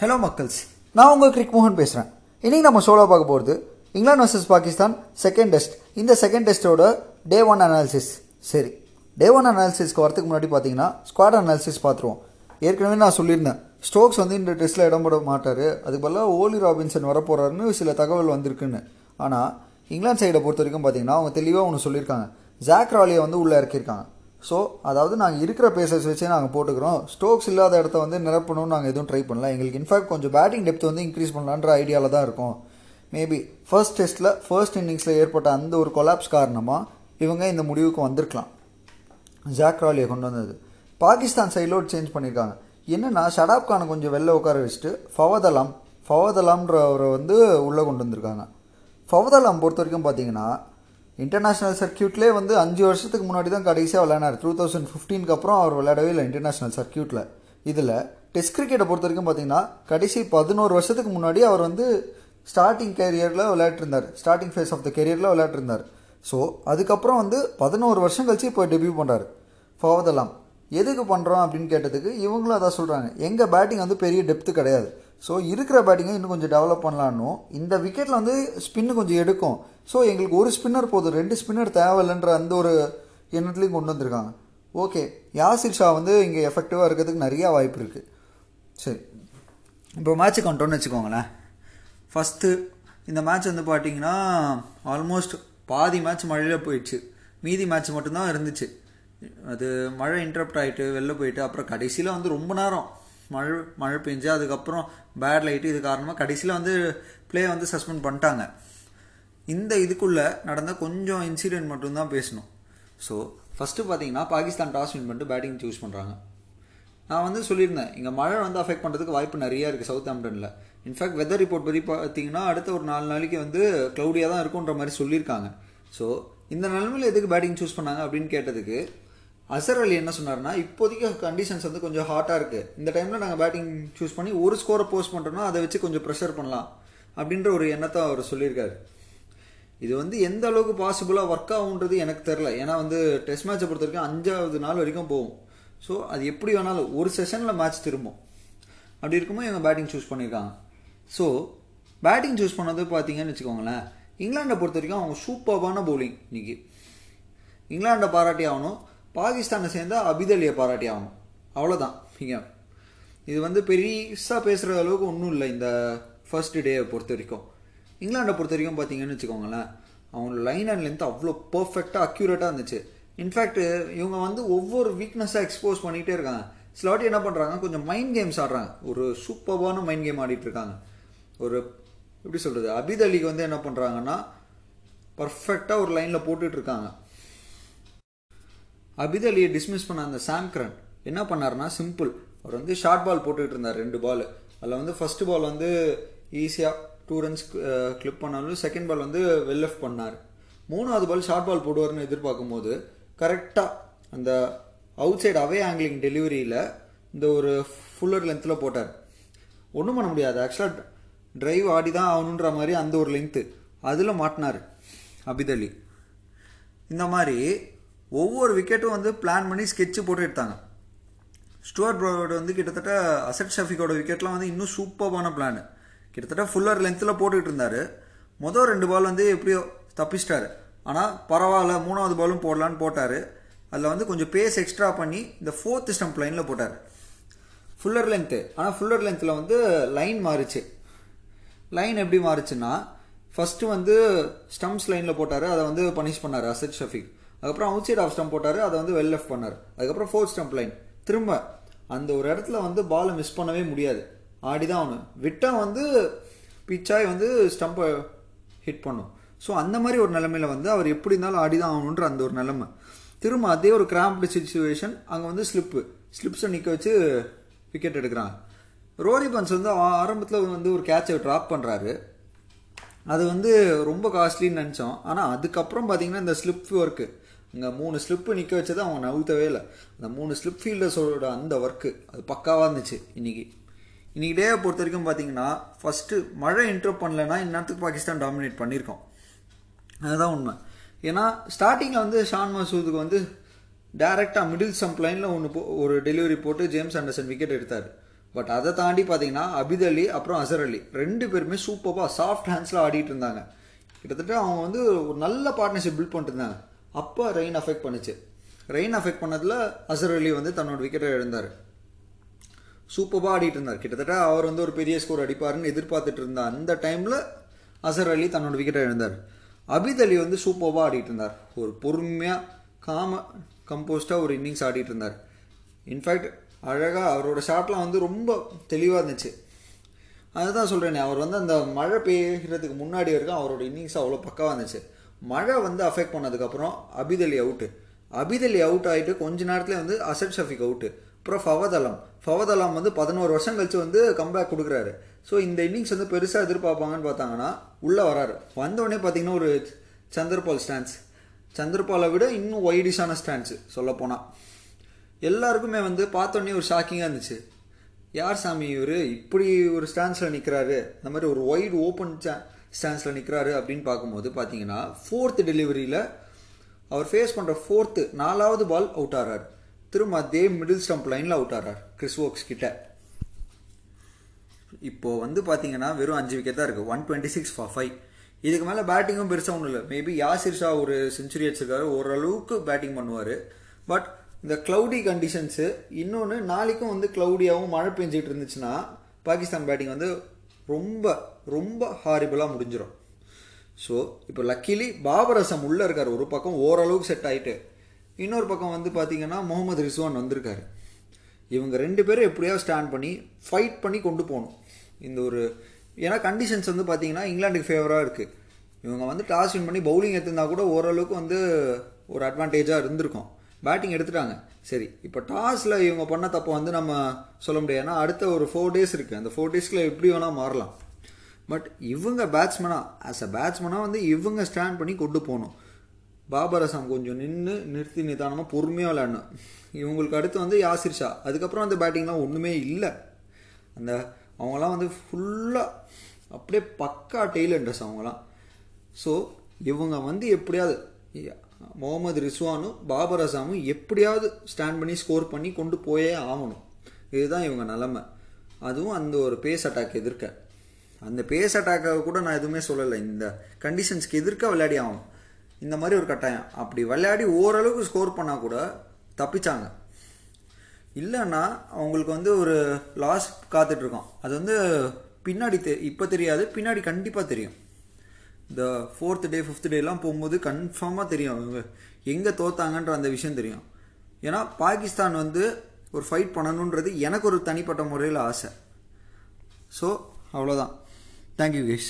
Hello மக்கள்ஸ். நான் உங்கள் கிரிக் மோகன் பேசுகிறேன் இன்றைக்கி நம்ம சோலோ பார்க்க போகிறது England versus Pakistan second test இந்த செகண்ட் டெஸ்ட்டோட டே ஒன் அனாலிசிஸ் சரி டே ஒன் அனாலிசிஸ்க்கு வரதுக்கு முன்னாடி பார்த்தீங்கன்னா ஸ்குவாட் அனாலிசிஸ் பார்த்துருவோம். ஏற்கனவே நான் சொல்லியிருந்தேன் ஸ்டோக்ஸ் வந்து இந்த டெஸ்ட்டில் இடம் போட மாட்டார். அதுக்கு பதிலாக ஓலி ராபின்சன் வரப்போகிறாருன்னு சில தகவல் வந்திருக்குன்னு. ஆனால் இங்கிலாந்து சைடை பொறுத்த வரைக்கும் பார்த்தீங்கன்னா அவங்க தெளிவாக ஒன்று சொல்லியிருக்காங்க. ஜாக் ராலியை வந்து உள்ளே இறக்கியிருக்காங்க. ஸோ அதாவது நாங்கள் இருக்கிற பேசர்ஸ் வச்சே நாங்கள் போட்டுக்கிறோம். ஸ்டோக்ஸ் இல்லாத இடத்த வந்து நிரப்பணும்னு நாங்கள் எதுவும் ட்ரை பண்ணல. எங்களுக்கு இன்ஃபேக்ட் கொஞ்சம் பேட்டிங் டெப்த் வந்து இன்க்ரீஸ் பண்ணலான்ற ஐடியாவில் தான் இருக்கும். மேபி ஃபர்ஸ்ட் டெஸ்ட்டில் ஃபர்ஸ்ட் இன்னிங்ஸில் ஏற்பட்ட அந்த ஒரு கொலாப்ஸ் காரணமாக இவங்க இந்த முடிவுக்கு வந்திருக்கலாம். ஜாக் ராலியை கொண்டு வந்தது. பாகிஸ்தான் சைடில் சேஞ்ச் பண்ணியிருக்காங்க என்னென்னா ஷடாப் கானை கொஞ்சம் வெளில உட்கார வச்சுட்டு ஃபவத் அலாம் ஃபவத் அலாம்ன்றவரை வந்து உள்ளே கொண்டு வந்திருக்காங்க. ஃபவத் அலாம் பொறுத்த வரைக்கும் பார்த்தீங்கன்னா இன்டர்நேஷ்னல் சர்க்கியூட்லேயே வந்து அஞ்சு வருஷத்துக்கு முன்னாடி தான் கடைசியாக விளையாடினார். டூ தௌசண்ட் ஃபிஃப்டீனுக்கு அப்புறம் அவர் விளையாடவே இல்லை இன்டர்நேஷ்னல் சர்க்கியூட்டில் இதில் டெஸ்ட் கிரிக்கெட்டை பொறுத்த வரைக்கும் பார்த்தீங்கன்னா கடைசி பதினோரு வருஷத்துக்கு முன்னாடி அவர் வந்து ஸ்டார்டிங் கேரியரில் விளையாட்டுருந்தார் ஸ்டார்டிங் ஃபேஸ் ஆஃப் த கெரியரில் விளையாட்டுருந்தார் ஸோ அதுக்கப்புறம் வந்து பதினோரு வருஷம் கழிச்சு இப்போ டெபியூ பண்ணுறாரு ஃபவத் எதுக்கு பண்ணுறோம் அப்படின்னு கேட்டதுக்கு இவங்களும் அதான் சொல்கிறாங்க எங்கள் பேட்டிங் வந்து பெரிய டெப்த்து கிடையாது. ஸோ இருக்கிற பேட்டிங்கை இன்னும் கொஞ்சம் டெவலப் பண்ணலான்னும். இந்த விக்கெட்டில் வந்து ஸ்பின்னு கொஞ்சம் எடுக்கும். ஸோ எங்களுக்கு ஒரு ஸ்பின்னர் போதும். ரெண்டு ஸ்பின்னர் தேவையில்லைன்ற அந்த ஒரு எண்ணத்துலையும் கொண்டு வந்திருக்காங்க. ஓகே யாசிர் ஷா வந்து இங்கே எஃபெக்டிவாக இருக்கிறதுக்கு நிறையா வாய்ப்பு இருக்குது சரி. இப்போ மேட்ச்சுக்கு கொண்டோன்னு வச்சுக்கோங்களேன். ஃபஸ்ட்டு இந்த மேட்ச் வந்து பார்த்தீங்கன்னா ஆல்மோஸ்ட் பாதி மேட்ச் மழையில் போயிடுச்சு. மீதி மேட்ச் மட்டும்தான் இருந்துச்சு. அது மழை இன்டரப்ட் ஆகிட்டு வெளில போயிட்டு அப்புறம் கடைசியில் வந்து ரொம்ப நேரம். மழை மழை பெஞ்சு அதுக்கப்புறம் பேட் லைட்டு இது காரணமாக கடைசியில் வந்து ப்ளே வந்து சஸ்பெண்ட் பண்ணிட்டாங்க. இந்த இதுக்குள்ளே நடந்த கொஞ்சம் இன்சிடென்ட் மட்டும்தான் பேசணும். ஸோ ஃபஸ்ட்டு பார்த்தீங்கன்னா பாகிஸ்தான் டாஸ் வின் பண்ணிட்டு பேட்டிங் சூஸ் பண்ணுறாங்க நான் வந்து சொல்லியிருந்தேன் இங்கே மழை வந்து அஃபெக்ட் பண்ணுறதுக்கு வாய்ப்பு நிறைய இருக்குது சவுத் ஆம்டனில் இன்ஃபேக்ட் வெதர் ரிப்போர்ட் பற்றி பார்த்தீங்கன்னா அடுத்த ஒரு நாலு நாளைக்கு வந்து க்ளவுடியாக தான் இருக்குன்ற மாதிரி சொல்லியிருக்காங்க. ஸோ இந்த நிலமையில் எதுக்கு பேட்டிங் சூஸ் பண்ணாங்க அப்படின்னு கேட்டதுக்கு அசர் அலி என்ன சொன்னார்னா இப்போதைக்கு கண்டிஷன்ஸ் வந்து கொஞ்சம் ஹாட்டாக இருக்குது இந்த டைமில் நாங்கள் பேட்டிங் சூஸ் பண்ணி ஒரு ஸ்கோரை போஸ்ட் பண்ணுறோன்னா அதை வச்சு கொஞ்சம் ப்ரெஷர் பண்ணலாம் அப்படின்ற ஒரு எண்ணத்தை அவர் சொல்லியிருக்காரு. இது வந்து எந்த அளவுக்கு பாசிபிளாக ஒர்க் ஆகுன்றது எனக்கு தெரில ஏன்னா வந்து டெஸ்ட் மேட்சை பொறுத்த வரைக்கும் அஞ்சாவது நாள் வரைக்கும் போகும். ஸோ அது எப்படி வேணாலும் ஒரு செஷனில் மேட்ச் திரும்பும். அப்படி இருக்கும்போது இவங்க பேட்டிங் சூஸ் பண்ணியிருக்காங்க. ஸோ பேட்டிங் சூஸ் பண்ணது பார்த்தீங்கன்னு வச்சுக்கோங்களேன் இங்கிலாண்டை பொறுத்த வரைக்கும் அவங்க சூப்பர்பான பவுலிங் இன்றைக்கி இங்கிலாண்டை பாராட்டி ஆகணும். பாகிஸ்தானை சேர்ந்தால் அபிதலியை பாராட்டி ஆகணும் அவ்வளோதான் நீங்கள் இது வந்து பெருசாக பேசுகிற அளவுக்கு ஒன்றும் இல்லை இந்த ஃபர்ஸ்ட் டேயை பொறுத்த வரைக்கும். இங்கிலாண்டை பொறுத்த வரைக்கும் பார்த்தீங்கன்னு வச்சுக்கோங்களேன் அவங்களோட லைன் அண்ட் லென்த் அவ்வளோ பர்ஃபெக்டாக அக்யூரேட்டாக இருந்துச்சு. இன்ஃபேக்ட் இவங்க வந்து ஒவ்வொரு வீக்னஸாக எக்ஸ்போஸ் பண்ணிகிட்டே இருக்காங்க. சிலவாட்டி என்ன பண்ணுறாங்க கொஞ்சம் மைண்ட் கேம்ஸ் ஆடுறாங்க. ஒரு சூப்பர்பான மைண்ட் கேம் ஆடிட்டு இருக்காங்க. ஒரு எப்படி சொல்கிறது அபித் அலிக்கு வந்து என்ன பண்ணுறாங்கன்னா பர்ஃபெக்டாக ஒரு லைனில் போட்டுட்ருக்காங்க அபித் அலியை டிஸ்மிஸ் பண்ண அந்த சாம்கரன் என்ன பண்ணாருன்னா சிம்பிள் அவர் வந்து ஷார்ட் பால் போட்டுக்கிட்டு இருந்தார் ரெண்டு பால் அதில் வந்து ஃபஸ்ட்டு பால் வந்து ஈஸியாக டூ ரன்ஸ் கிளிப் பண்ணாலும் செகண்ட் பால் வந்து வெல் லெஃப்ட் பண்ணார். மூணாவது பால் ஷார்ட் பால் போடுவார்னு எதிர்பார்க்கும் போது கரெக்டாக அந்த அவுட் சைடு அவே ஆங்கிலிங் டெலிவரியில் இந்த ஒரு ஃபுல்லர் லென்த்தில் போட்டார். ஒன்றும் பண்ண முடியாது. ஆக்சுவலாக டிரைவ் ஆடி தான் ஆகணுன்ற மாதிரி அந்த ஒரு லென்த்து அதில் மாட்டினார் அபிதலி. இந்த மாதிரி ஒவ்வொரு விக்கெட்டும் வந்து பிளான் பண்ணி ஸ்கெட்சு போட்டு எடுத்தாங்க. ஸ்டுவர்ட் ப்ரோவோட வந்து கிட்டத்தட்ட அசட் ஷஃபிகோட விக்கெட்லாம் வந்து இன்னும் சூப்பர்பான பிளான் கிட்டத்தட்ட ஃபுல்லர் லென்த்தில் போட்டுக்கிட்டு இருந்தார். மொதல் ரெண்டு பால் வந்து எப்படியோ தப்பிச்சிட்டாரு. ஆனால் பரவாயில்ல மூணாவது பாலும் போடலான்னு போட்டார். அதில் வந்து கொஞ்சம் பேஸ் எக்ஸ்ட்ரா பண்ணி இந்த ஃபோர்த் ஸ்டம்ப் லைனில் போட்டார். ஃபுல்லர் லென்த்து ஆனால் ஃபுல்லர் லென்த்தில் வந்து லைன் மாறுச்சு. லைன் எப்படி மாறுச்சுன்னா ஃபஸ்ட்டு வந்து ஸ்டம்ப்ஸ் லைனில் போட்டார். அதை வந்து பனிஷ் பண்ணார் அசத் ஷஃபிக் அதுக்கப்புறம் அவுட் சைட் ஆஃப் ஸ்டம்ப் போட்டார் அதை வந்து வெல் லெஃப்ட் பண்ணார். அதுக்கப்புறம் ஃபோர்த் ஸ்டம்ப் லைன் திரும்ப அந்த ஒரு இடத்துல வந்து பாலை மிஸ் பண்ணவே முடியாது. ஆடி தான் ஆகணும். விட்டால் வந்து பிச்சாய் வந்து ஸ்டம்பை ஹிட் பண்ணும். ஸோ அந்த மாதிரி ஒரு நிலமையில வந்து அவர் எப்படி இருந்தாலும் ஆடி தான் ஆகணுன்ற அந்த ஒரு நிலைமை. திரும்ப அதே ஒரு கிராம்ப்டு சுச்சுவேஷன் அங்கே வந்து ஸ்லிப்பு ஸ்லிப்ஸை நிற்க வச்சு விக்கெட் எடுக்கிறாங்க. ரோரி பன்ஸ் வந்து ஆரம்பத்தில் வந்து ஒரு கேட்சை ட்ராப் பண்ணுறாரு அது வந்து ரொம்ப காஸ்ட்லின்னு நினச்சோம். ஆனால் அதுக்கப்புறம் பார்த்தீங்கன்னா இந்த ஸ்லிப் ஒர்க்கு இங்கே மூணு ஸ்லிப்பு நிற்க வச்சது அவங்க நவுத்தவே இல்லை. அந்த மூணு ஸ்லிப் ஃபீல்டர்ஸோட அந்த ஒர்க்கு அது பக்காவாக இருந்துச்சு இன்னைக்கு. இன்றைக்கி டேவை பொறுத்த வரைக்கும் பார்த்தீங்கன்னா ஃபஸ்ட்டு மழை இன்ட்ரோ பண்ணலைன்னா இந்நேரத்துக்கு பாகிஸ்தான் டாமினேட் பண்ணியிருக்கோம் அதுதான் உண்மை. ஏன்னா ஸ்டார்டிங்கில் வந்து ஷான் மசூதுக்கு வந்து டேரெக்டாக மிடில் சம்ப் லைனில் ஒன்று போ ஒரு டெலிவரி போட்டு ஜேம்ஸ் ஆண்டர்சன் விக்கெட் எடுத்தார். பட் அதை தாண்டி பார்த்தீங்கன்னா அபித் அலி அப்புறம் அசர் அலி ரெண்டு பேருமே சூப்பராக சாஃப்ட் ஹேண்ட்ஸில் ஆடிட்டு இருந்தாங்க. கிட்டத்தட்ட அவங்க வந்து ஒரு நல்ல பார்ட்னர்ஷிப் பில்ட் பண்ணிட்டு இருந்தாங்க. அப்போ ரெயின் அஃபெக்ட் பண்ணுச்சு. ரெயின் அஃபெக்ட் பண்ணதில் அசர் அலி வந்து தன்னோட விக்கெட்டை இழந்தார். சூப்பராக ஆடிட்டு இருந்தார். கிட்டத்தட்ட அவர் வந்து ஒரு பெரிய ஸ்கோர் அடிப்பாருன்னு எதிர்பார்த்துட்டு இருந்த அந்த டைமில் அசர் அலி தன்னோட விக்கெட்டை இழந்தார். அபித் அலி வந்து சூப்பராக ஆடிட்டு இருந்தார். ஒரு பொறுமையாக காம கம்போஸ்டாக ஒரு இன்னிங்ஸ் ஆடிட்டு இருந்தார். இன்ஃபேக்ட் அழகாக அவரோட ஷாட்லாம் வந்து ரொம்ப தெளிவாக இருந்துச்சு. அதுதான் சொல்கிறேனே அவர் வந்து அந்த மழை பெய்கிறதுக்கு முன்னாடி வரைக்கும் அவரோட இன்னிங்ஸ் அவ்வளோ பக்காவாக இருந்துச்சு. மழை வந்து அஃபெக்ட் பண்ணதுக்கப்புறம் அபிதலி அவுட்டு அபிதலி அவுட் ஆகிட்டு கொஞ்ச நேரத்தில் வந்து அசட் ஷஃபிக் அவுட்டு அப்புறம் ஃபவத் அலாம் வந்து பதினோரு வருஷம் கழிச்சு வந்து கம்பேக் கொடுக்குறாரு. ஸோ இந்த இன்னிங்ஸ் வந்து பெருசாக எதிர்பார்ப்பாங்கன்னு பார்த்தாங்கன்னா உள்ளே வராரு. வந்தோடனே பார்த்தீங்கன்னா ஒரு சந்திரபால் ஸ்டான்ஸ் சந்திரபாலை விட இன்னும் ஒய்டிஷான ஸ்டான்ஸு சொல்லப்போனால் எல்லாருக்குமே வந்து பார்த்தோன்னே ஒரு ஷாக்கிங்காக இருந்துச்சு. யார் சாமி இவர்? இப்படி ஒரு ஸ்டான்ஸில் நிற்கிறாரு இந்த மாதிரி ஒரு ஒய்டு ஓப்பன் ஸ்டான்ஸில் நிற்கிறாரு அப்படின்னு பார்க்கும்போது பார்த்தீங்கன்னா ஃபோர்த் டெலிவரியில் அவர் ஃபேஸ் பண்ணுற ஃபோர்த்து நாலாவது பால் அவுட் ஆகிறார் திரும்ப அதே மிடில் ஸ்டம்ப் லைனில் அவுட் ஆகிறார் கிறிஸ் ஓக்ஸ் கிட்ட. இப்போது வந்து பார்த்தீங்கன்னா வெறும் அஞ்சு விக்கெட் தான் இருக்குது one twenty six for five இதுக்கு மேலே பேட்டிங்கும் பெருசாக ஒன்றும் இல்லை. மேபி யாசிர் ஷா ஒரு செஞ்சுரி அடிச்சிருக்காரு. ஓரளவுக்கு பேட்டிங் பண்ணுவார். பட் இந்த க்ளவுடி கண்டிஷன்ஸு இன்னொன்று நாளைக்கும் வந்து க்ளவுடியாகவும் மழை பெஞ்சிட்டு இருந்துச்சுன்னா பாகிஸ்தான் பேட்டிங் வந்து ரொம்ப ரொம்ப ஹாரிபிளாக முடிஞ்சிடும் ஸோ இப்போ லக்கிலி பாபரசம் உள்ளே இருக்கார். ஒரு பக்கம் ஓரளவுக்கு செட் ஆகிட்டு இன்னொரு பக்கம் வந்து பார்த்தீங்கன்னா முகமது ரிசுவான் வந்திருக்காரு. இவங்க ரெண்டு பேரும் எப்படியாவது ஸ்டாண்ட் பண்ணி ஃபைட் பண்ணி கொண்டு போகணும். இந்த ஒரு ஏன்னா கண்டிஷன்ஸ் வந்து பார்த்திங்கன்னா இங்கிலாந்துக்கு ஃபேவராக இருக்குது இவங்க வந்து டாஸ் வின் பண்ணி பவுலிங் எடுத்திருந்தா கூட ஓரளவுக்கு வந்து ஒரு அட்வான்டேஜாக இருந்திருக்கும். பேட்டிங் எடுத்துட்டாங்க. சரி இப்போ டாஸில் இவங்க பண்ண தப்பை வந்து நம்ம சொல்ல முடியாது. ஏன்னா அடுத்த ஒரு ஃபோர் டேஸ் இருக்குது அந்த ஃபோர் டேஸ்க்குள்ள எப்படி வேணால் மாறலாம். பட் இவங்க பேட்ஸ்மனாக ஆஸ் அ பேட்ஸ்மனாக வந்து இவங்க ஸ்டாண்ட் பண்ணி கொண்டு போகணும். பாபர் அசாம் கொஞ்சம் நின்று நிறுத்தி நிதானமாக பொறுமையாக விளையாடணும். இவங்களுக்கு அடுத்து வந்து யாசிர் ஷா. அதுக்கப்புறம் அந்த பேட்டிங்லாம் ஒன்றுமே இல்லை. அந்த அவங்களாம் வந்து ஃபுல்லாக அப்படியே பக்கா டெய்லண்டர்ஸ் அவங்களாம் ஸோ இவங்க வந்து எப்படியாவது முகமது ரிஸ்வானும் பாபர் அசாமும் எப்படியாவது ஸ்டாண்ட் பண்ணி ஸ்கோர் பண்ணி கொண்டு போயே ஆகணும். இதுதான் இவங்க நிலமை. அதுவும் அந்த ஒரு பேஸ் அட்டாக் எதிர்க்க. அந்த பேஸ் அட்டாக்காக கூட நான் எதுவுமே சொல்லலை. இந்த கண்டிஷன்ஸ்க்கு எதிர்க்க விளையாடி ஆகும் இந்த மாதிரி ஒரு கட்டாயம். அப்படி விளையாடி ஓரளவுக்கு ஸ்கோர் பண்ணால் கூட தப்பிச்சாங்க. இல்லைன்னா அவங்களுக்கு வந்து ஒரு லாஸ் காத்துட்ருக்கோம் அது வந்து பின்னாடி தெ இப்போ தெரியாது பின்னாடி கண்டிப்பாக தெரியும். இந்த ஃபோர்த் டே ஃபிஃப்த் டேலாம் போகும்போது கன்ஃபார்மாக தெரியும் அவங்க எங்கே தோத்தாங்கன்ற அந்த விஷயம் தெரியும். ஏன்னா பாகிஸ்தான் வந்து ஒரு ஃபைட் பண்ணணுன்றது எனக்கு ஒரு தனிப்பட்ட முறையில் ஆசை. ஸோ அவ்வளோதான் Thank you guys.